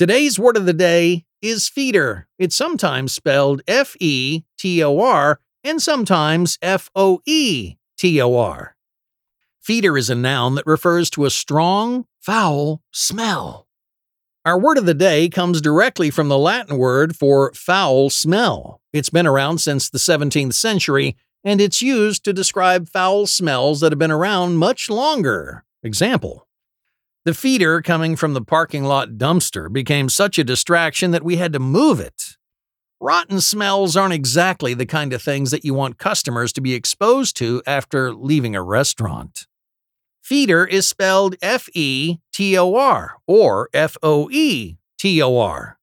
Today's word of the day is fetor. It's sometimes spelled F E T O R and sometimes F O E T O R. Fetor is a noun that refers to a strong, foul smell. Our word of the day comes directly from the Latin word for foul smell. It's been around since the 17th century, and it's used to describe foul smells that have been around much longer. Example The fetor coming from the parking lot dumpster became such a distraction that we had to move it. Rotten smells aren't exactly the kind of things that you want customers to be exposed to after leaving a restaurant. Fetor is spelled F E T O R or F O E T O R.